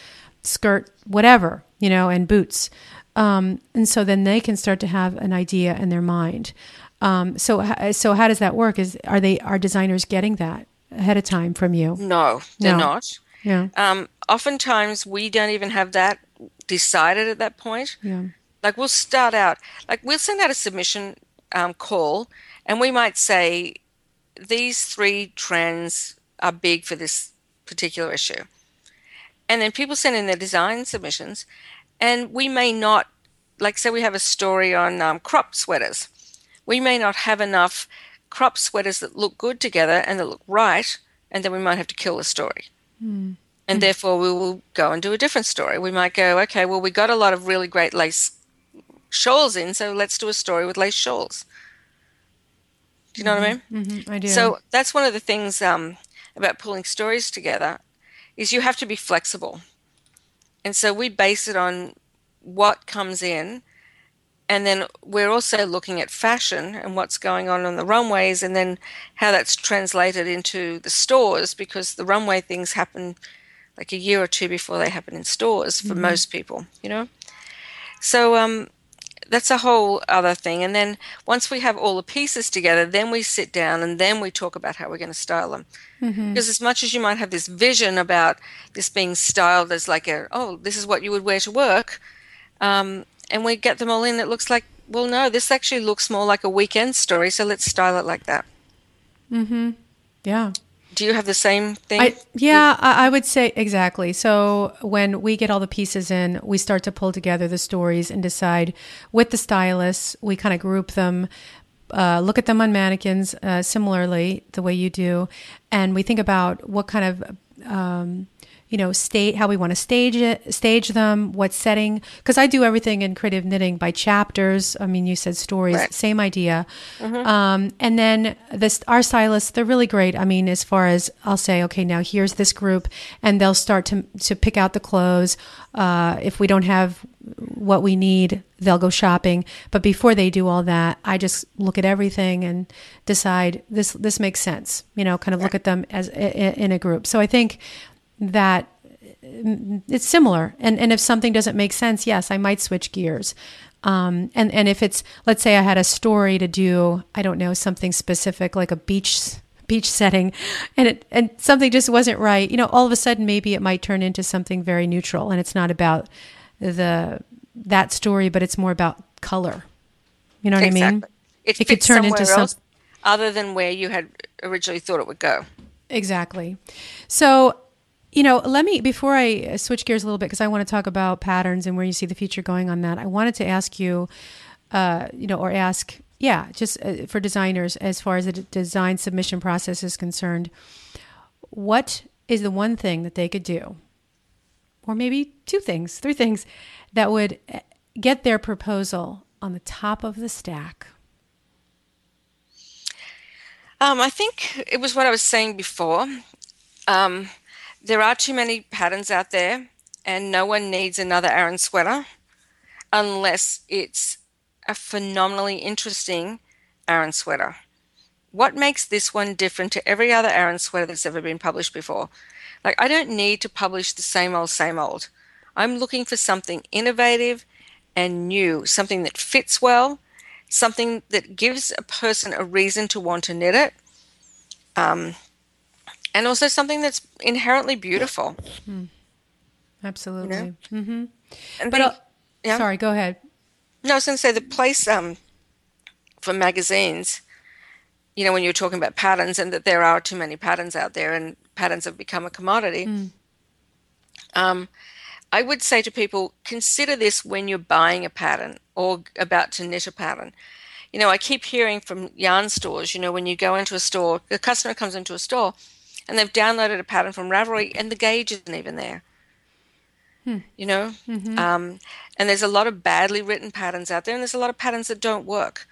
skirt, whatever, you know, and boots. Um, and so then they can start to have an idea in their mind. Um, so, so how does that work? Is are they are designers getting that ahead of time from you? No, they're no. not. Yeah. Um, oftentimes we don't even have that decided at that point. Yeah. Like we'll start out, like we'll send out a submission um, call, and we might say these three trends are big for this particular issue, and then people send in their design submissions, and we may not, like, say we have a story on um, crop sweaters, we may not have enough crop sweaters that look good together and that look right, and then we might have to kill the story. Mm. And mm. therefore, we will go and do a different story. We might go, okay, well, we got a lot of really great lace shawls in, so let's do a story with lace shawls. Do you know mm-hmm. what I mean? Mm-hmm. I do. So that's one of the things um, about pulling stories together is you have to be flexible. And so we base it on what comes in. And then we're also looking at fashion and what's going on on the runways and then how that's translated into the stores because the runway things happen like a year or two before they happen in stores for mm-hmm. most people, you know? So um, that's a whole other thing. And then once we have all the pieces together, then we sit down and then we talk about how we're going to style them. Mm-hmm. Because as much as you might have this vision about this being styled as like a, oh, this is what you would wear to work, um, and we get them all in, it looks like, well, no, this actually looks more like a weekend story, so let's style it like that. Mm-hmm. Yeah do you have the same thing? I, yeah, I, I would say exactly. So when we get all the pieces in, we start to pull together the stories and decide with the stylists. We kind of group them, uh, look at them on mannequins uh, similarly the way you do, and we think about what kind of um, you know, state how we want to stage it, stage them, what setting. Because I do everything in creative knitting by chapters. I mean, you said stories, right. same idea. Mm-hmm. Um, and then this, our stylists, they're really great. I mean, as far as I'll say, okay, now here's this group, and they'll start to to pick out the clothes. Uh, if we don't have what we need, they'll go shopping. But before they do all that, I just look at everything and decide this this makes sense. You know, kind of look at them as in a group. So I think that it's similar. And and if something doesn't make sense, yes, I might switch gears. Um, and and if it's let's say I had a story to do, I don't know something specific like a beach beach setting, (laughs) and it and something just wasn't right. You know, all of a sudden maybe it might turn into something very neutral, and it's not about the that story, but it's more about color. You know what exactly. I mean? It, it could turn into something other than where you had originally thought it would go. Exactly. So you know, let me, before I switch gears a little bit, because I want to talk about patterns and where you see the future going on that, I wanted to ask you, uh, you know, or ask, yeah, just uh, for designers, as far as the design submission process is concerned, what is the one thing that they could do, or maybe two things, three things, that would uh, get their proposal on the top of the stack? Um, I think it was what I was saying before. Um, there are too many patterns out there, and no one needs another Aran sweater unless it's a phenomenally interesting Aran sweater. What makes this one different to every other Aran sweater that's ever been published before? Like, I don't need to publish the same old, same old. I'm looking for something innovative and new, something that fits well, something that gives a person a reason to want to knit it. Um, and also something that's inherently beautiful. Mm. Absolutely. You know? mm-hmm. And but the, yeah. sorry, go ahead. No, I was going to say the place um, for magazines. You know, when you were talking about patterns, and that there are too many patterns out there, and patterns have become a commodity. Mm. Um, I would say to people, consider this when you're buying a pattern or about to knit a pattern. You know, I keep hearing from yarn stores, you know, when you go into a store, the customer comes into a store and they've downloaded a pattern from Ravelry, and the gauge isn't even there. Hmm. You know, mm-hmm. um, and there's a lot of badly written patterns out there, and there's a lot of patterns that don't work.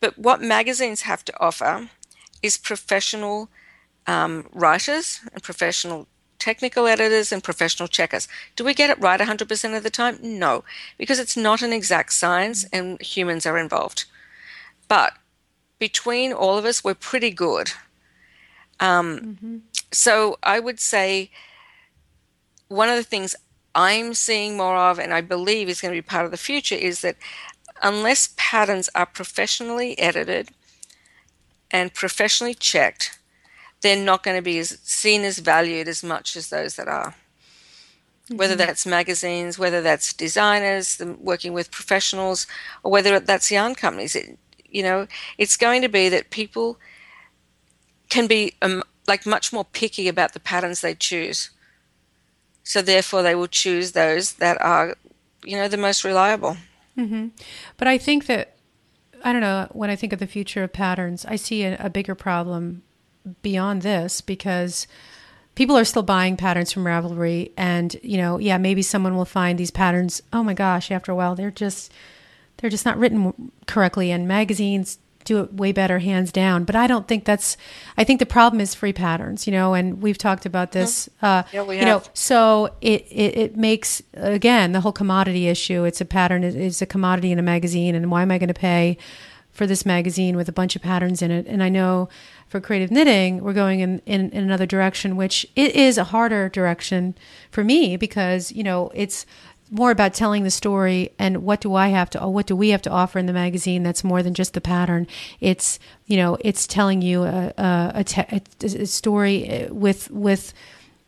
But what magazines have to offer is professional um, writers and professional technical editors and professional checkers. Do we get it right 100% of the time? No, because it's not an exact science and humans are involved. But between all of us, we're pretty good. Um, mm-hmm. So I would say one of the things I'm seeing more of, and I believe is going to be part of the future, is that unless patterns are professionally edited and professionally checked, they're not going to be as, seen as valued as much as those that are. Mm-hmm. Whether that's magazines, whether that's designers working with professionals, or whether that's yarn companies, it, you know, it's going to be that people can be um, like much more picky about the patterns they choose. So therefore, they will choose those that are, you know, the most reliable. Mm-hmm. But I think that I don't know when I think of the future of patterns, I see a, a bigger problem beyond this because people are still buying patterns from Ravelry and you know yeah maybe someone will find these patterns oh my gosh after a while they're just they're just not written correctly and magazines do it way better hands down. But i don't think that's i think the problem is free patterns you know and we've talked about this uh, yeah, we you know so it, it, it makes again the whole commodity issue. It's a pattern it's a commodity in a magazine and why am i going to pay for this magazine with a bunch of patterns in it? And i know for creative knitting, we're going in, in, in, another direction, which it is a harder direction for me because, you know, it's more about telling the story and what do I have to, uh, what do we have to offer in the magazine that's more than just the pattern. It's, you know, it's telling you a, a, a, te- a story uh, with, with,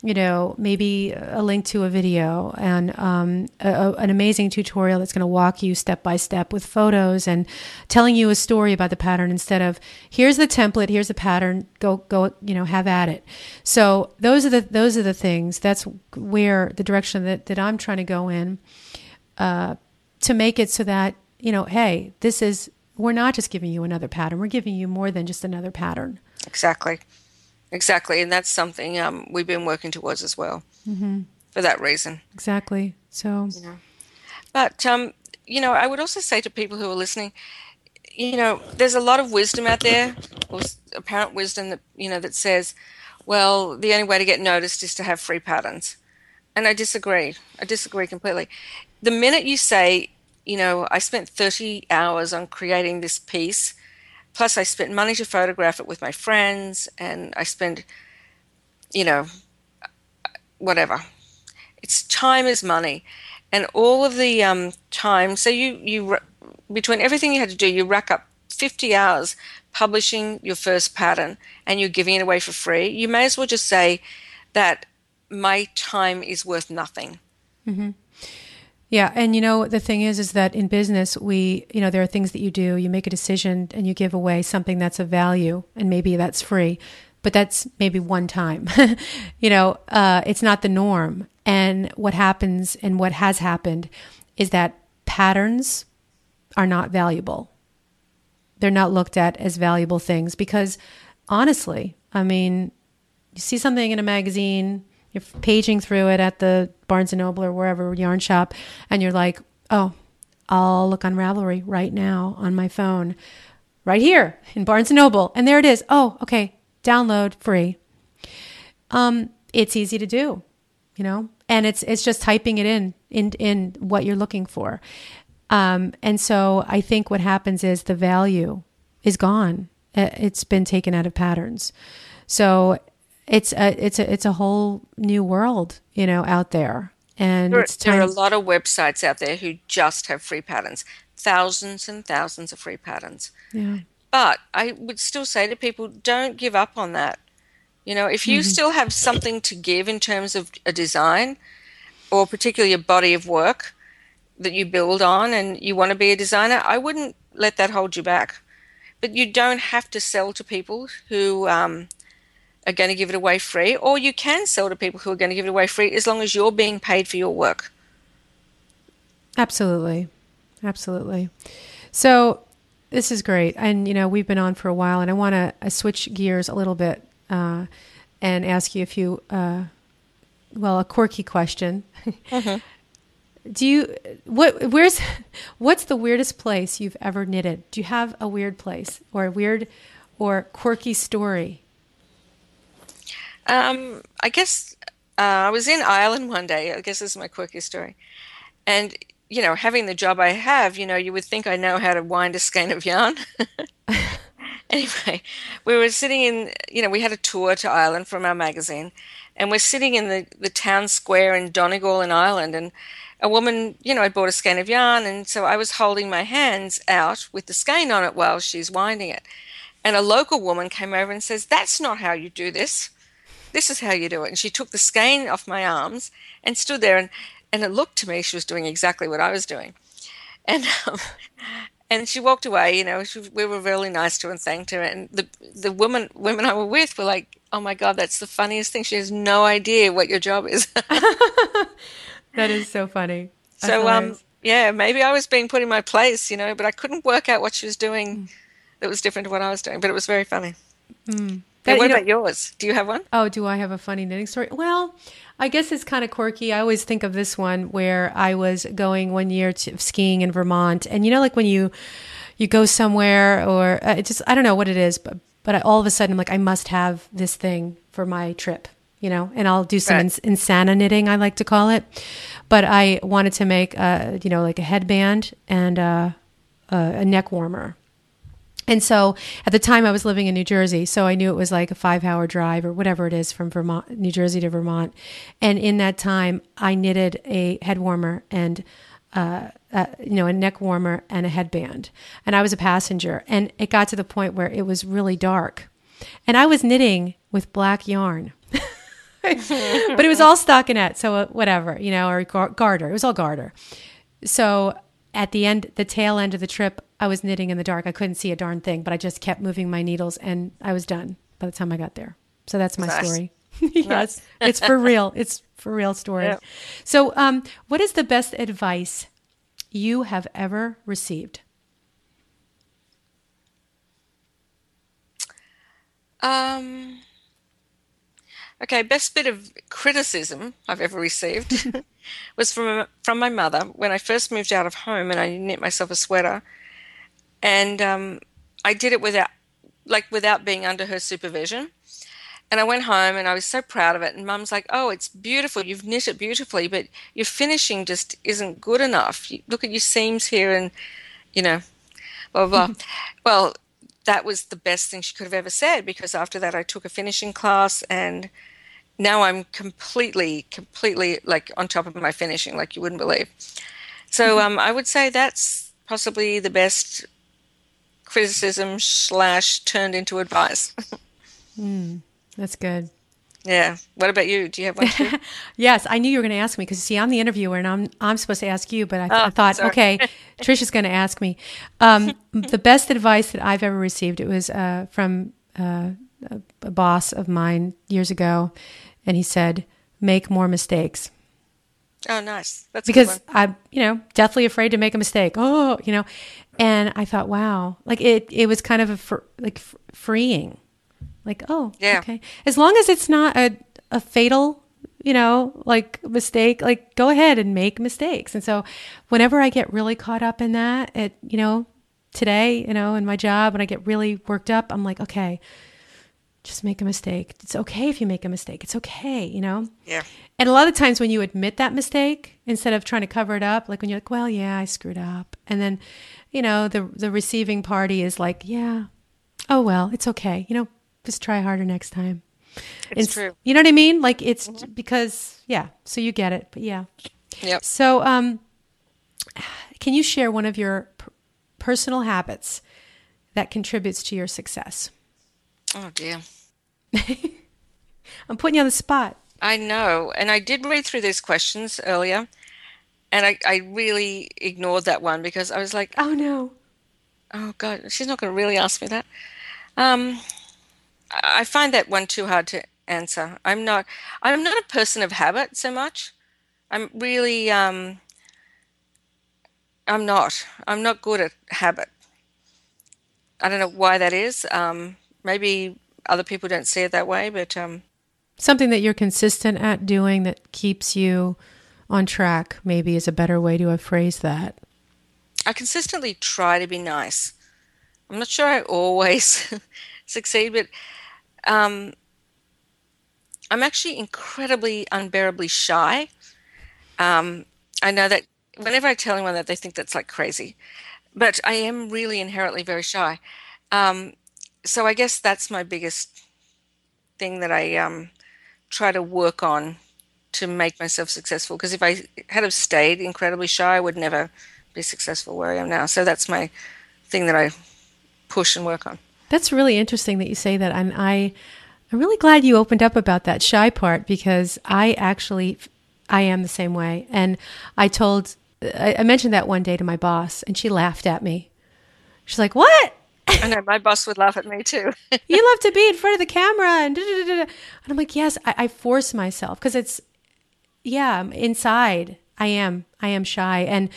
you know, maybe a link to a video and um, a, an amazing tutorial that's going to walk you step by step with photos and telling you a story about the pattern instead of here's the template, here's the pattern, go go, you know, have at it. So those are the those are the things. That's where the direction that that I'm trying to go in uh, to make it so that you know, hey, this is we're not just giving you another pattern. We're giving you more than just another pattern. Exactly. Exactly, and that's something um, we've been working towards as well. Mm-hmm. For that reason. Exactly. So. But um, you know, I would also say to people who are listening, you know, there's a lot of wisdom out there, or apparent wisdom that you know that says, well, the only way to get noticed is to have free patterns, and I disagree. I disagree completely. The minute you say, you know, I spent 30 hours on creating this piece Plus, I spent money to photograph it with my friends, and I spend, you know, whatever. It's time is money, and all of the um, time. So you you between everything you had to do, you rack up fifty hours publishing your first pattern, and you're giving it away for free. You may as well just say that my time is worth nothing. Mm-hmm. Yeah, and you know the thing is, is that in business we, you know, there are things that you do. You make a decision and you give away something that's of value, and maybe that's free, but that's maybe one time. (laughs) you know, uh, it's not the norm. And what happens and what has happened is that patterns are not valuable. They're not looked at as valuable things because, honestly, I mean, you see something in a magazine you're paging through it at the Barnes and Noble or wherever yarn shop, and you're like, oh, I'll look on Ravelry right now on my phone, right here in Barnes and Noble, and there it is. Oh, okay, download free. Um, it's easy to do, you know, and it's it's just typing it in in in what you're looking for. Um, and so I think what happens is the value is gone. It's been taken out of patterns. So it's a it's a it's a whole new world, you know, out there. And there, there are a lot of websites out there who just have free patterns, thousands and thousands of free patterns. Yeah. But I would still say to people, don't give up on that. You know, if you mm-hmm. still have something to give in terms of a design, or particularly a body of work that you build on, and you want to be a designer, I wouldn't let that hold you back. But you don't have to sell to people who um, are going to give it away free, or you can sell to people who are going to give it away free as long as you're being paid for your work. Absolutely. Absolutely. So this is great. And, you know, we've been on for a while, and I want to uh, switch gears a little bit uh, and ask you a few, uh, well, a quirky question. Mm-hmm. do you what where's what's the weirdest place you've ever knitted? Do you have a weird place or a weird or quirky story? Um, I guess uh, I was in Ireland one day. I guess this is my quirky story. And you know, having the job I have, you know, you would think I know how to wind a skein of yarn. (laughs) (laughs) anyway, we were sitting in, you know, we had a tour to Ireland from our magazine, and we're sitting in the, the town square in Donegal in Ireland, and a woman, you know, I bought a skein of yarn, and so I was holding my hands out with the skein on it while she's winding it. And a local woman came over and says, That's not how you do this. This is how you do it. And she took the skein off my arms and stood there, and, and it looked to me she was doing exactly what I was doing. And um, (laughs) and she walked away. You know, she, we were really nice to her and thanked her. And the the woman women I were with were like, "Oh my god, that's the funniest thing. She has no idea what your job is." (laughs) That is so funny. That's so um yeah, maybe I was being put in my place, you know, but I couldn't work out what she was doing mm. that was different to what I was doing. But it was very funny. Mm. That, what you know, about yours? Do you have one? Oh, do I have a funny knitting story? Well, I guess it's kind of quirky. I always think of this one where I was going one year to skiing in Vermont, and you know, like when you you go somewhere or uh, it just I don't know what it is, but but I, all of a sudden I'm like I must have this thing for my trip you know, and I'll do some right. ins- insana knitting, I like to call it. But I wanted to make, a, you know, like a headband and a, a, a neck warmer. And so at the time I was living in New Jersey, so I knew it was like a five hour drive or whatever it is from Vermont, New Jersey to Vermont. And in that time, I knitted a head warmer and, uh, uh, you know, a neck warmer and a headband. And I was a passenger. And it got to the point where it was really dark. And I was knitting with black yarn. (laughs) but it was all stockinette, so uh, whatever, you know, or garter. It was all garter. So at the end, the tail end of the trip, I was knitting in the dark. I couldn't see a darn thing, but I just kept moving my needles, and I was done by the time I got there. So that's my nice. story. (laughs) (laughs) yes, it's for real. It's for real story. Yep. So, um, what is the best advice you have ever received? Um, Okay, best bit of criticism I've ever received (laughs) was from from my mother when I first moved out of home and I knit myself a sweater, and um, I did it without like without being under her supervision. And I went home and I was so proud of it. And mum's like, Oh, it's beautiful. You've knit it beautifully, but your finishing just isn't good enough. You, look at your seams here and, you know, blah, blah, blah. (laughs) well, that was the best thing she could have ever said because after that I took a finishing class and now I'm completely, completely like on top of my finishing, like you wouldn't believe. So mm-hmm. um, I would say that's possibly the best criticism slash turned into advice. (laughs) mm, that's good. Yeah. What about you? Do you have one too? (laughs) yes, I knew you were going to ask me because see, I'm the interviewer and I'm I'm supposed to ask you, but I, th- oh, I thought, sorry. okay, (laughs) Trisha's going to ask me. Um, the best advice that I've ever received it was uh, from uh, a, a boss of mine years ago, and he said, "Make more mistakes." Oh, nice. That's because I'm, you know, deathly afraid to make a mistake. Oh, you know, and I thought, wow, like it, it was kind of a fr- like f- freeing like, oh, yeah. okay. As long as it's not a, a fatal, you know, like mistake, like go ahead and make mistakes. And so whenever I get really caught up in that, it, you know, today, you know, in my job, when I get really worked up, I'm like, okay, just make a mistake. It's okay if you make a mistake. It's okay, you know? Yeah. And a lot of times when you admit that mistake, instead of trying to cover it up, like when you're like, well, yeah, I screwed up. And then, you know, the the receiving party is like, yeah, oh well, it's okay. You know, just try harder next time. It's, it's true. You know what I mean? Like it's mm-hmm. because yeah, so you get it. But yeah. Yep. So um can you share one of your personal habits that contributes to your success? Oh dear. (laughs) I'm putting you on the spot. I know. And I did read through these questions earlier and I, I really ignored that one because I was like, oh no. Oh God, she's not going to really ask me that. Um, I find that one too hard to answer. I'm not. I'm not a person of habit so much. I'm really. Um, I'm not. I'm not good at habit. I don't know why that is. Um, maybe other people don't see it that way, but um, something that you're consistent at doing that keeps you on track, maybe is a better way to have phrased that. I consistently try to be nice. I'm not sure I always (laughs) succeed, but um, I'm actually incredibly unbearably shy. Um, I know that whenever I tell anyone that, they think that's like crazy, but I am really inherently very shy. Um, so I guess that's my biggest thing that I um, try to work on to make myself successful. Because if I had have stayed incredibly shy, I would never be successful where I am now. So that's my thing that I push and work on. That's really interesting that you say that, and I, I'm really glad you opened up about that shy part because I actually, I am the same way, and I told, I, I mentioned that one day to my boss, and she laughed at me. She's like, "What?" (laughs) I know my boss would laugh at me too. (laughs) you love to be in front of the camera, and and I'm like, yes, I, I force myself because it's, yeah, inside I am. I am shy. And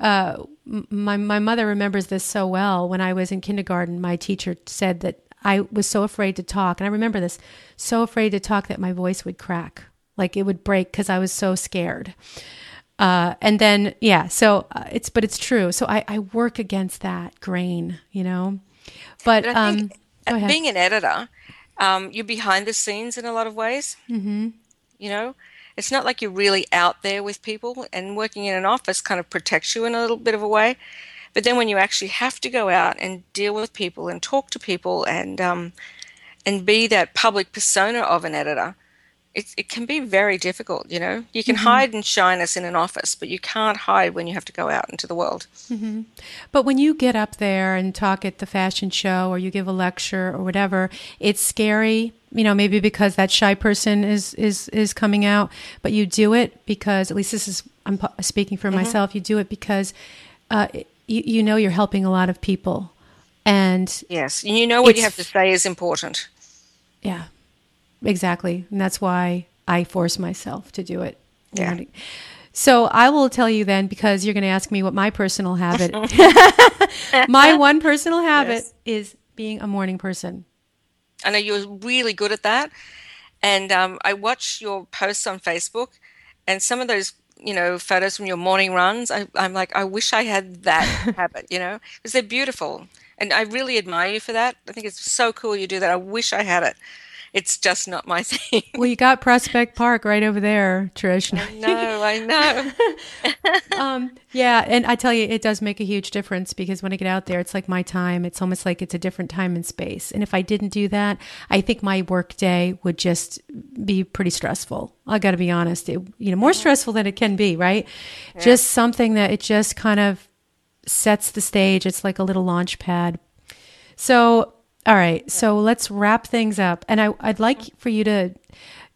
uh, my, my mother remembers this so well. When I was in kindergarten, my teacher said that I was so afraid to talk. And I remember this so afraid to talk that my voice would crack, like it would break because I was so scared. Uh, and then, yeah, so uh, it's, but it's true. So I, I work against that grain, you know? But, but um, being an editor, um, you're behind the scenes in a lot of ways. Mm-hmm. You know, it's not like you're really out there with people, and working in an office kind of protects you in a little bit of a way. But then when you actually have to go out and deal with people and talk to people and um, and be that public persona of an editor, it, it can be very difficult. You know, you can mm-hmm. hide in shyness in an office, but you can't hide when you have to go out into the world. Mm-hmm. But when you get up there and talk at the fashion show or you give a lecture or whatever, it's scary you know maybe because that shy person is is is coming out but you do it because at least this is i'm speaking for mm-hmm. myself you do it because uh, you, you know you're helping a lot of people and yes you know what you have to say is important yeah exactly and that's why i force myself to do it yeah so I will tell you then, because you're going to ask me what my personal habit. (laughs) (laughs) my one personal habit yes. is being a morning person. I know you're really good at that. And um, I watch your posts on Facebook, and some of those, you know, photos from your morning runs. I, I'm like, I wish I had that (laughs) habit, you know, because they're beautiful, and I really admire you for that. I think it's so cool you do that. I wish I had it it's just not my (laughs) thing. Well, you got Prospect Park right over there, Trish. I know, I know. (laughs) um, yeah, and I tell you, it does make a huge difference because when I get out there, it's like my time. It's almost like it's a different time and space. And if I didn't do that, I think my work day would just be pretty stressful. I got to be honest. It, you know, more stressful than it can be, right? Yeah. Just something that it just kind of sets the stage. It's like a little launch pad. So all right. So let's wrap things up. And I, I'd like for you to,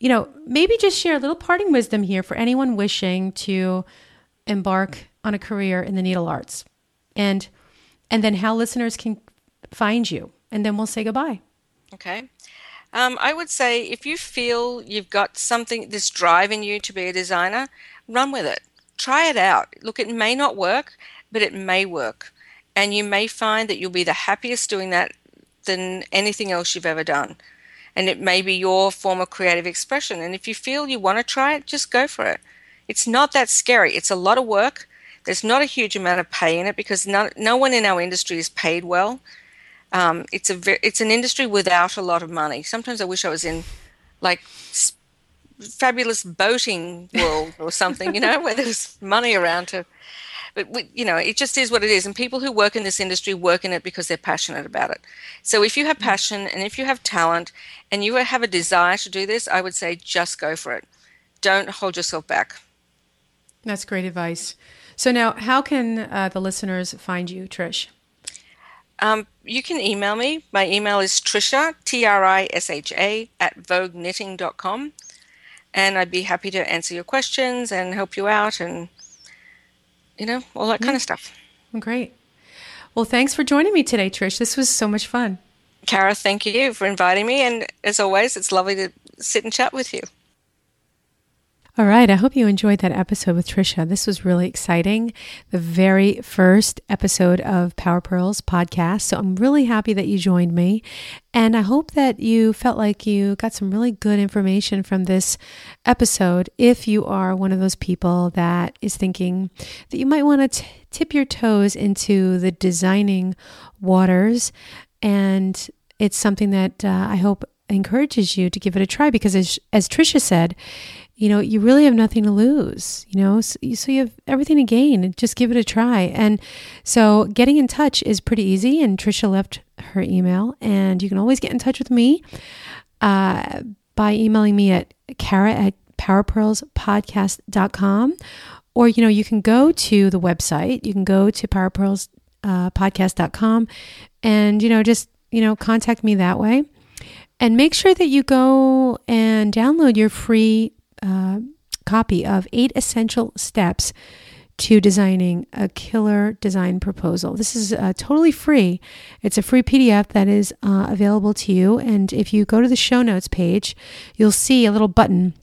you know, maybe just share a little parting wisdom here for anyone wishing to embark on a career in the needle arts. And and then how listeners can find you. And then we'll say goodbye. Okay. Um, i would say if you feel you've got something this drive in you to be a designer run with it. Try it out. Look it may not work but it may work. And you may find that you'll be the happiest doing that than anything else you've ever done. And it may be your form of creative expression. And if you feel you want to try it, just go for it. It's not that scary. It's a lot of work. There's not a huge amount of pay in it because no, no one in our industry is paid well. Um, it's a ve- it's an industry without a lot of money. Sometimes I wish I was in like fabulous boating world or something, you know, (laughs) where there's money around to but we, you know it just is what it is and people who work in this industry work in it because they're passionate about it so if you have mm. passion and if you have talent and you have a desire to do this i would say just go for it don't hold yourself back that's great advice so now how can uh, the listeners find you trish um, you can email me. My email is trisha, T R I S H A, at vogueknitting.com. And I'd be happy to answer your questions and help you out and you know, all that kind of stuff. Great. Well, thanks for joining me today, Trish. This was so much fun. Kara, thank you for inviting me. And as always, it's lovely to sit and chat with you. All right. I hope you enjoyed that episode with Trisha. This was really exciting. The very first episode of Power Purls podcast. So I'm really happy that you joined me. And I hope that you felt like you got some really good information from this episode. If you are one of those people that is thinking that you might want to tip your toes into the designing waters, and it's something that uh, I hope encourages you to give it a try because, as, as Trisha said, you know, you really have nothing to lose, you know, so, so you have everything to gain. Just give it a try. And so getting in touch is pretty easy. And Trisha left her email, and you can always get in touch with me uh, by emailing me at kara at powerpurlspodcast.com. Or, you know, you can go to the website, you can go to powerpurlspodcast.com and, you know, just, you know, contact me that way. And make sure that you go and download your free uh, copy of Eight Essential Steps to Designing a Killer Design Proposal. This is uh, totally free. It's a free PDF that is uh, available to you. And if you go to the show notes page, you'll see a little button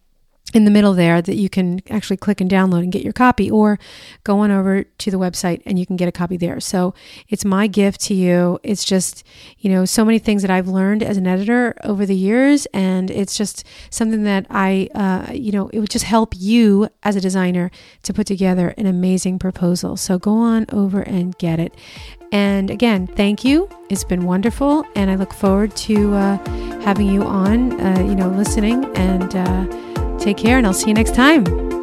in the middle there that you can actually click and download and get your copy or go on over to the website and you can get a copy there. So it's my gift to you. It's just, you know, so many things that I've learned as an editor over the years. And it's just something that I, uh, you know, it would just help you as a designer to put together an amazing proposal. So go on over and get it. And again, thank you. It's been wonderful. And I look forward to uh, having you on, uh, you know, listening and, uh, Take care, and I'll see you next time.